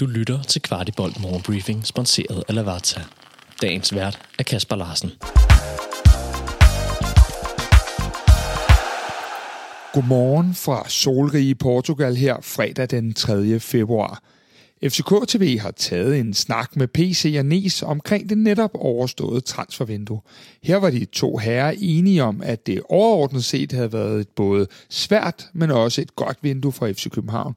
Du lytter til Kvartibolt Morgenbriefing, sponsoreret af Lavazza. Dagens vært er Kasper Larsen. Godmorgen fra solrige Portugal her fredag den 3. februar. FCK TV har taget en snak med PC og Nes omkring det netop overståede transfervindue. Her var de to herrer enige om, at det overordnet set havde været et både svært, men også et godt vindue for FC København.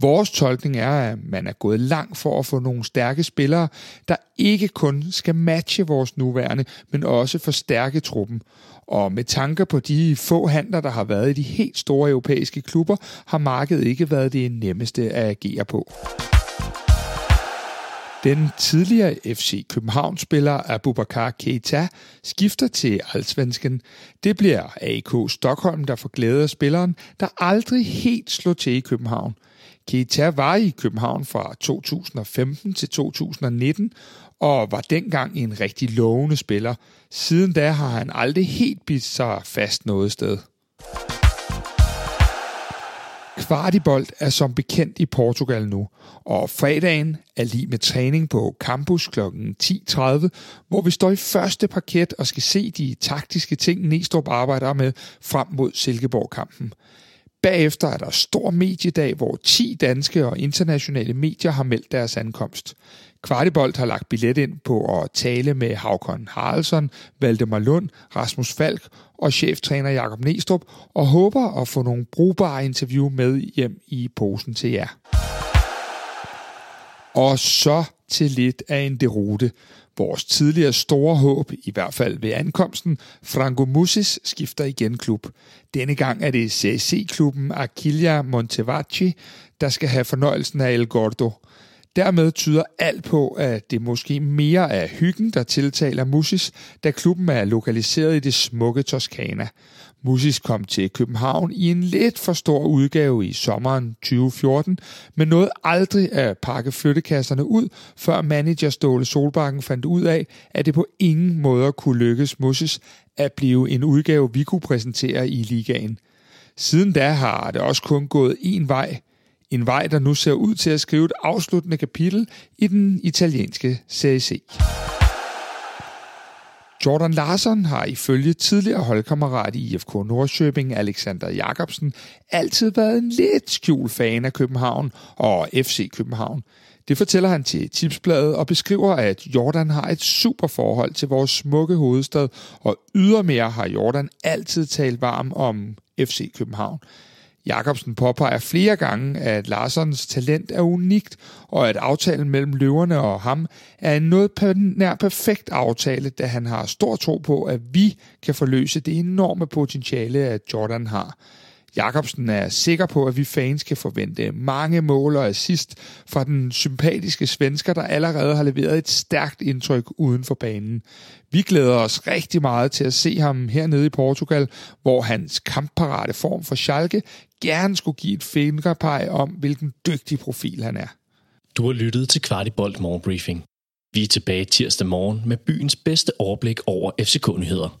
Vores tolkning er, at man er gået langt for at få nogle stærke spillere, der ikke kun skal matche vores nuværende, men også forstærke truppen. Og med tanke på de få handler, der har været i de helt store europæiske klubber, har markedet ikke været det nemmeste at agere på. Den tidligere FC København-spiller Abubakar Keita skifter til Allsvensken. Det bliver AK Stockholm, der får glæde af spilleren, der aldrig helt slog til i København. Keita var i København fra 2015 til 2019 og var dengang en rigtig lovende spiller. Siden da har han aldrig helt bidt sig fast noget sted. Kvartibold er som bekendt i Portugal nu, og fredagen er lige med træning på campus kl. 10.30, hvor vi står i første parket og skal se de taktiske ting, Næstrup arbejder med frem mod Silkeborg-kampen. Bagefter er der stor mediedag, hvor 10 danske og internationale medier har meldt deres ankomst. Kvartibolt har lagt billet ind på at tale med Havkon Haraldsson, Valdemar Lund, Rasmus Falk og cheftræner Jakob Nestrup, og håber at få nogle brugbare interview med hjem i posen til jer. Og så til lidt af en derute. Vores tidligere store håb, i hvert fald ved ankomsten, Franco Musis skifter igen klub. Denne gang er det CSC-klubben Aquilia Montevacci, der skal have fornøjelsen af El Gordo. Dermed tyder alt på, at det måske mere er hyggen, der tiltaler Musis, da klubben er lokaliseret i det smukke Toskana. Musis kom til København i en lidt for stor udgave i sommeren 2014, men nåede aldrig at pakke flyttekasserne ud, før manager Ståle Solbakken fandt ud af, at det på ingen måde kunne lykkes Musis at blive en udgave, vi kunne præsentere i ligaen. Siden da har det også kun gået én vej. En vej, der nu ser ud til at skrive et afsluttende kapitel i den italienske Serie C. Jordan Larsson har ifølge tidligere holdkammerat i IFK Nordsjøbing, Alexander Jakobsen, altid været en lidt skjult fan af København og FC København. Det fortæller han til Tipsbladet og beskriver, at Jordan har et super forhold til vores smukke hovedstad, og ydermere har Jordan altid talt varm om FC København. Jakobsen påpeger flere gange, at Larsons talent er unikt, og at aftalen mellem løverne og ham er en noget nær perfekt aftale, da han har stor tro på, at vi kan forløse det enorme potentiale, at Jordan har. Jakobsen er sikker på, at vi fans kan forvente mange mål og assist fra den sympatiske svensker, der allerede har leveret et stærkt indtryk uden for banen. Vi glæder os rigtig meget til at se ham hernede i Portugal, hvor hans kampparate form for Schalke gerne skulle give et fingerpeg om, hvilken dygtig profil han er. Du har lyttet til Kvartibolt Morgenbriefing. Vi er tilbage tirsdag morgen med byens bedste overblik over FCK-nyheder.